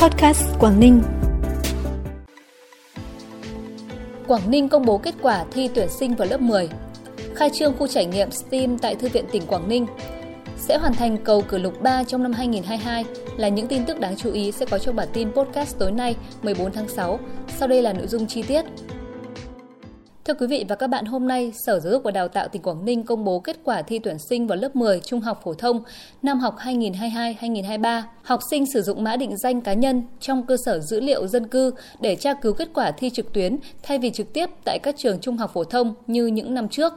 Podcast Quảng Ninh. Quảng Ninh công bố kết quả thi tuyển sinh vào lớp 10. Khai trương khu trải nghiệm STEAM tại Thư viện tỉnh Quảng Ninh. Sẽ hoàn thành cầu cửa lục 3 trong năm 2022 là những tin tức đáng chú ý sẽ có trong bản tin podcast tối nay 14 tháng 6. Sau đây là nội dung chi tiết. Thưa quý vị và các bạn, hôm nay Sở Giáo dục và Đào tạo tỉnh Quảng Ninh công bố kết quả thi tuyển sinh vào lớp 10 trung học phổ thông năm học 2022-2023. Học sinh sử dụng mã định danh cá nhân trong cơ sở dữ liệu dân cư để tra cứu kết quả thi trực tuyến thay vì trực tiếp tại các trường trung học phổ thông như những năm trước.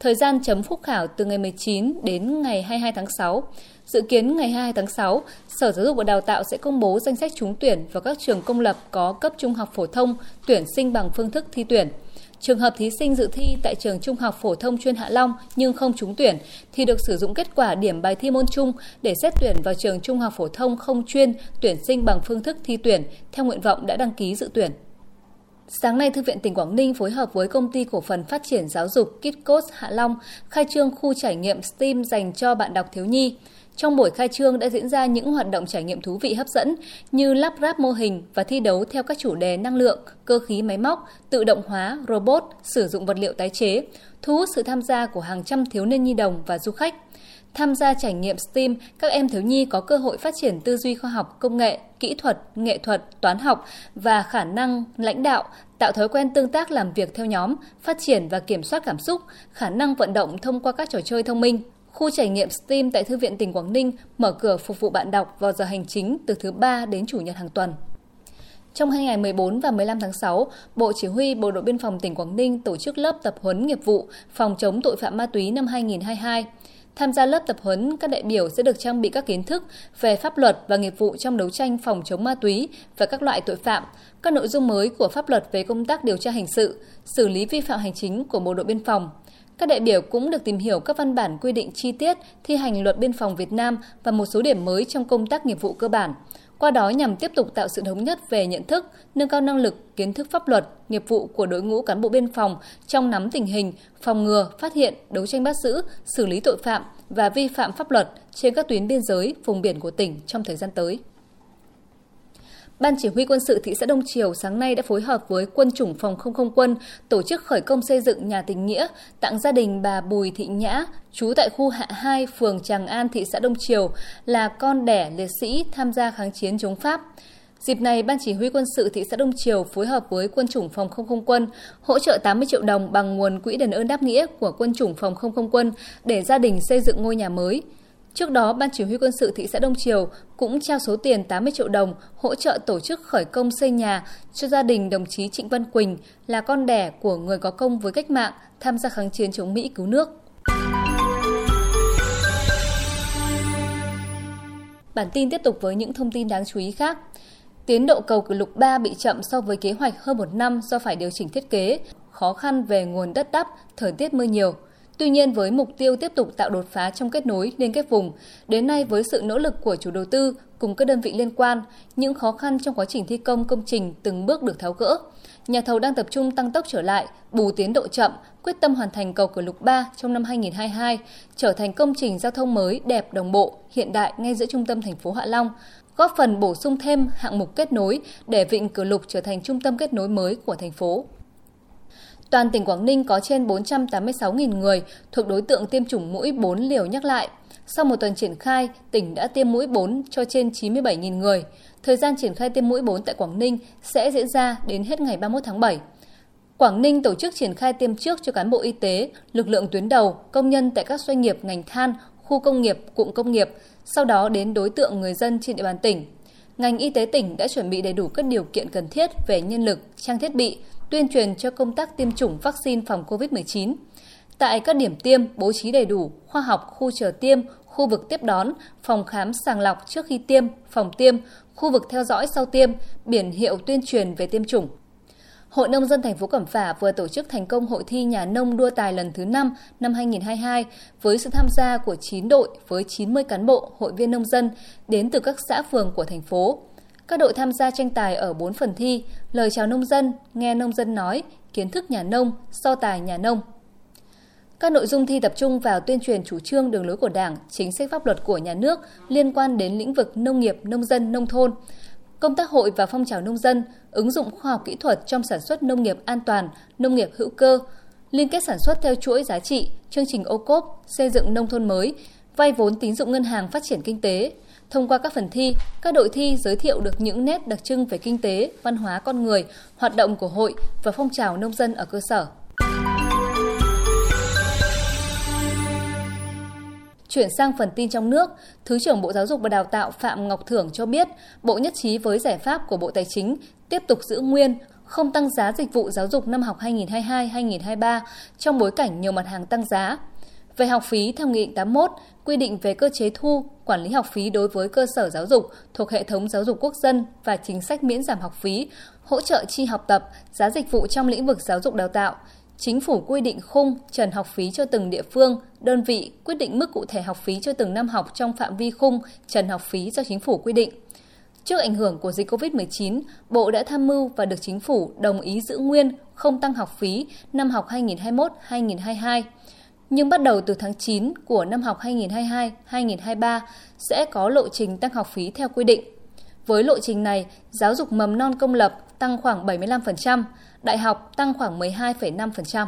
Thời gian chấm phúc khảo từ ngày 19 đến ngày 22 tháng 6. Dự kiến ngày 22 tháng 6, Sở Giáo dục và Đào tạo sẽ công bố danh sách trúng tuyển vào các trường công lập có cấp trung học phổ thông tuyển sinh bằng phương thức thi tuyển. Trường hợp thí sinh dự thi tại trường Trung học phổ thông chuyên Hạ Long nhưng không trúng tuyển thì được sử dụng kết quả điểm bài thi môn chung để xét tuyển vào trường Trung học phổ thông không chuyên tuyển sinh bằng phương thức thi tuyển theo nguyện vọng đã đăng ký dự tuyển. Sáng nay, Thư viện tỉnh Quảng Ninh phối hợp với Công ty Cổ phần Phát triển Giáo dục Kitcos Hạ Long khai trương khu trải nghiệm STEAM dành cho bạn đọc thiếu nhi. Trong buổi khai trương đã diễn ra những hoạt động trải nghiệm thú vị hấp dẫn như lắp ráp mô hình và thi đấu theo các chủ đề năng lượng, cơ khí máy móc, tự động hóa, robot, sử dụng vật liệu tái chế, thu hút sự tham gia của hàng trăm thiếu niên nhi đồng và du khách. Tham gia trải nghiệm STEAM, các em thiếu nhi có cơ hội phát triển tư duy khoa học, công nghệ, kỹ thuật, nghệ thuật, toán học và khả năng lãnh đạo, tạo thói quen tương tác làm việc theo nhóm, phát triển và kiểm soát cảm xúc, khả năng vận động thông qua các trò chơi thông minh. Khu trải nghiệm STEAM tại Thư viện tỉnh Quảng Ninh mở cửa phục vụ bạn đọc vào giờ hành chính từ thứ ba đến chủ nhật hàng tuần. Trong hai ngày 14 và 15 tháng 6, Bộ Chỉ huy Bộ đội Biên phòng tỉnh Quảng Ninh tổ chức lớp tập huấn nghiệp vụ phòng chống tội phạm ma túy năm 2022. Tham gia lớp tập huấn, các đại biểu sẽ được trang bị các kiến thức về pháp luật và nghiệp vụ trong đấu tranh phòng chống ma túy và các loại tội phạm, các nội dung mới của pháp luật về công tác điều tra hình sự, xử lý vi phạm hành chính của Bộ đội Biên phòng. Các đại biểu cũng được tìm hiểu các văn bản quy định chi tiết thi hành luật biên phòng Việt Nam và một số điểm mới trong công tác nghiệp vụ cơ bản. Qua đó nhằm tiếp tục tạo sự thống nhất về nhận thức, nâng cao năng lực, kiến thức pháp luật, nghiệp vụ của đội ngũ cán bộ biên phòng trong nắm tình hình, phòng ngừa, phát hiện, đấu tranh bắt giữ, xử lý tội phạm và vi phạm pháp luật trên các tuyến biên giới, vùng biển của tỉnh trong thời gian tới. Ban Chỉ huy quân sự thị xã Đông Triều sáng nay đã phối hợp với quân chủng phòng không không quân tổ chức khởi công xây dựng nhà tình nghĩa tặng gia đình bà Bùi Thị Nhã, trú tại khu Hạ 2, phường Tràng An, thị xã Đông Triều, là con đẻ liệt sĩ tham gia kháng chiến chống Pháp. Dịp này, Ban Chỉ huy quân sự thị xã Đông Triều phối hợp với quân chủng phòng không không quân hỗ trợ 80 triệu đồng bằng nguồn quỹ đền ơn đáp nghĩa của quân chủng phòng không không quân để gia đình xây dựng ngôi nhà mới. Trước đó, Ban Chỉ huy quân sự thị xã Đông Triều cũng trao số tiền 80 triệu đồng hỗ trợ tổ chức khởi công xây nhà cho gia đình đồng chí Trịnh Văn Quỳnh là con đẻ của người có công với cách mạng tham gia kháng chiến chống Mỹ cứu nước. Bản tin tiếp tục với những thông tin đáng chú ý khác. Tiến độ cầu cử lục 3 bị chậm so với kế hoạch hơn một năm do phải điều chỉnh thiết kế, khó khăn về nguồn đất đắp, thời tiết mưa nhiều – Tuy nhiên với mục tiêu tiếp tục tạo đột phá trong kết nối liên kết vùng, đến nay với sự nỗ lực của chủ đầu tư cùng các đơn vị liên quan, những khó khăn trong quá trình thi công công trình từng bước được tháo gỡ. Nhà thầu đang tập trung tăng tốc trở lại, bù tiến độ chậm, quyết tâm hoàn thành cầu cửa lục 3 trong năm 2022, trở thành công trình giao thông mới đẹp đồng bộ, hiện đại ngay giữa trung tâm thành phố Hạ Long, góp phần bổ sung thêm hạng mục kết nối để Vịnh Cửa Lục trở thành trung tâm kết nối mới của thành phố. Toàn tỉnh Quảng Ninh có trên 486.000 người thuộc đối tượng tiêm chủng mũi 4 liều nhắc lại. Sau một tuần triển khai, tỉnh đã tiêm mũi 4 cho trên 97.000 người. Thời gian triển khai tiêm mũi 4 tại Quảng Ninh sẽ diễn ra đến hết ngày 31 tháng 7. Quảng Ninh tổ chức triển khai tiêm trước cho cán bộ y tế, lực lượng tuyến đầu, công nhân tại các doanh nghiệp ngành than, khu công nghiệp, cụm công nghiệp, sau đó đến đối tượng người dân trên địa bàn tỉnh. Ngành y tế tỉnh đã chuẩn bị đầy đủ các điều kiện cần thiết về nhân lực, trang thiết bị, tuyên truyền cho công tác tiêm chủng vaccine phòng COVID-19. Tại các điểm tiêm bố trí đầy đủ khoa học khu chờ tiêm, khu vực tiếp đón, phòng khám sàng lọc trước khi tiêm, phòng tiêm, khu vực theo dõi sau tiêm, biển hiệu tuyên truyền về tiêm chủng. Hội Nông dân thành phố Cẩm Phả vừa tổ chức thành công hội thi nhà nông đua tài lần thứ 5 năm 2022 với sự tham gia của 9 đội với 90 cán bộ, hội viên nông dân đến từ các xã phường của thành phố. Các đội tham gia tranh tài ở 4 phần thi, lời chào nông dân, nghe nông dân nói, kiến thức nhà nông, so tài nhà nông. Các nội dung thi tập trung vào tuyên truyền chủ trương đường lối của Đảng, chính sách pháp luật của nhà nước liên quan đến lĩnh vực nông nghiệp, nông dân, nông thôn công tác hội và phong trào nông dân, ứng dụng khoa học kỹ thuật trong sản xuất nông nghiệp an toàn, nông nghiệp hữu cơ, liên kết sản xuất theo chuỗi giá trị, chương trình ô cốp, xây dựng nông thôn mới, vay vốn tín dụng ngân hàng phát triển kinh tế. Thông qua các phần thi, các đội thi giới thiệu được những nét đặc trưng về kinh tế, văn hóa con người, hoạt động của hội và phong trào nông dân ở cơ sở. Chuyển sang phần tin trong nước, Thứ trưởng Bộ Giáo dục và Đào tạo Phạm Ngọc Thưởng cho biết, Bộ nhất trí với giải pháp của Bộ Tài chính tiếp tục giữ nguyên, không tăng giá dịch vụ giáo dục năm học 2022-2023 trong bối cảnh nhiều mặt hàng tăng giá. Về học phí theo Nghị định 81, quy định về cơ chế thu, quản lý học phí đối với cơ sở giáo dục thuộc hệ thống giáo dục quốc dân và chính sách miễn giảm học phí, hỗ trợ chi học tập, giá dịch vụ trong lĩnh vực giáo dục đào tạo, Chính phủ quy định khung trần học phí cho từng địa phương, đơn vị quyết định mức cụ thể học phí cho từng năm học trong phạm vi khung trần học phí do chính phủ quy định. Trước ảnh hưởng của dịch COVID-19, Bộ đã tham mưu và được chính phủ đồng ý giữ nguyên không tăng học phí năm học 2021-2022. Nhưng bắt đầu từ tháng 9 của năm học 2022-2023 sẽ có lộ trình tăng học phí theo quy định. Với lộ trình này, giáo dục mầm non công lập tăng khoảng 75%, đại học tăng khoảng 12,5%.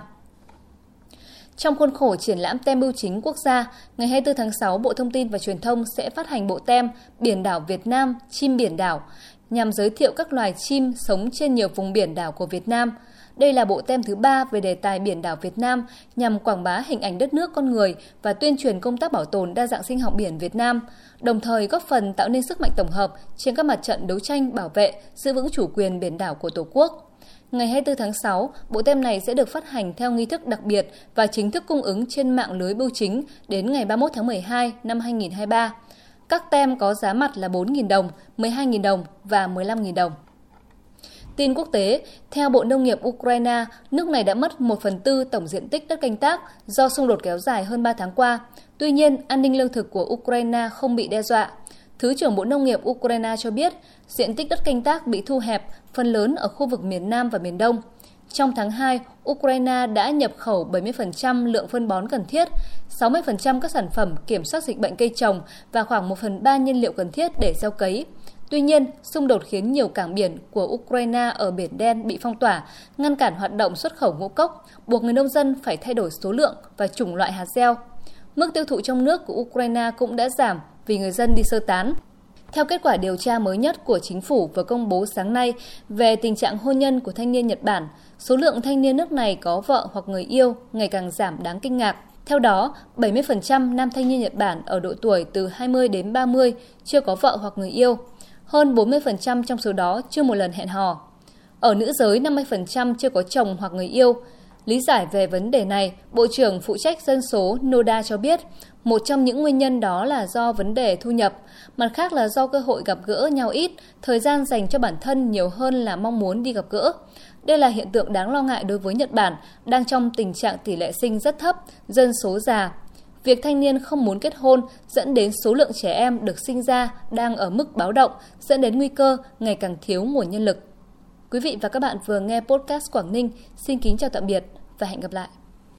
Trong khuôn khổ triển lãm tem bưu chính quốc gia, ngày 24 tháng 6, Bộ Thông tin và Truyền thông sẽ phát hành bộ tem Biển đảo Việt Nam, chim biển đảo, nhằm giới thiệu các loài chim sống trên nhiều vùng biển đảo của Việt Nam. Đây là bộ tem thứ ba về đề tài biển đảo Việt Nam nhằm quảng bá hình ảnh đất nước con người và tuyên truyền công tác bảo tồn đa dạng sinh học biển Việt Nam, đồng thời góp phần tạo nên sức mạnh tổng hợp trên các mặt trận đấu tranh bảo vệ, giữ vững chủ quyền biển đảo của Tổ quốc. Ngày 24 tháng 6, bộ tem này sẽ được phát hành theo nghi thức đặc biệt và chính thức cung ứng trên mạng lưới bưu chính đến ngày 31 tháng 12 năm 2023. Các tem có giá mặt là 4.000 đồng, 12.000 đồng và 15.000 đồng. Tin quốc tế, theo Bộ Nông nghiệp Ukraine, nước này đã mất 1 phần tư tổng diện tích đất canh tác do xung đột kéo dài hơn 3 tháng qua. Tuy nhiên, an ninh lương thực của Ukraine không bị đe dọa. Thứ trưởng Bộ Nông nghiệp Ukraine cho biết, diện tích đất canh tác bị thu hẹp, phần lớn ở khu vực miền Nam và miền Đông. Trong tháng 2, Ukraine đã nhập khẩu 70% lượng phân bón cần thiết, 60% các sản phẩm kiểm soát dịch bệnh cây trồng và khoảng 1 phần 3 nhiên liệu cần thiết để gieo cấy. Tuy nhiên, xung đột khiến nhiều cảng biển của Ukraine ở Biển Đen bị phong tỏa, ngăn cản hoạt động xuất khẩu ngũ cốc, buộc người nông dân phải thay đổi số lượng và chủng loại hạt gieo. Mức tiêu thụ trong nước của Ukraine cũng đã giảm vì người dân đi sơ tán. Theo kết quả điều tra mới nhất của chính phủ vừa công bố sáng nay về tình trạng hôn nhân của thanh niên Nhật Bản, số lượng thanh niên nước này có vợ hoặc người yêu ngày càng giảm đáng kinh ngạc. Theo đó, 70% nam thanh niên Nhật Bản ở độ tuổi từ 20 đến 30 chưa có vợ hoặc người yêu. Hơn 40% trong số đó chưa một lần hẹn hò. Ở nữ giới, 50% chưa có chồng hoặc người yêu. Lý giải về vấn đề này, Bộ trưởng phụ trách dân số Noda cho biết, một trong những nguyên nhân đó là do vấn đề thu nhập, mặt khác là do cơ hội gặp gỡ nhau ít, thời gian dành cho bản thân nhiều hơn là mong muốn đi gặp gỡ. Đây là hiện tượng đáng lo ngại đối với Nhật Bản, đang trong tình trạng tỷ lệ sinh rất thấp, dân số già. Việc thanh niên không muốn kết hôn dẫn đến số lượng trẻ em được sinh ra đang ở mức báo động, dẫn đến nguy cơ ngày càng thiếu nguồn nhân lực. Quý vị và các bạn vừa nghe podcast Quảng Ninh. Xin kính chào tạm biệt và hẹn gặp lại.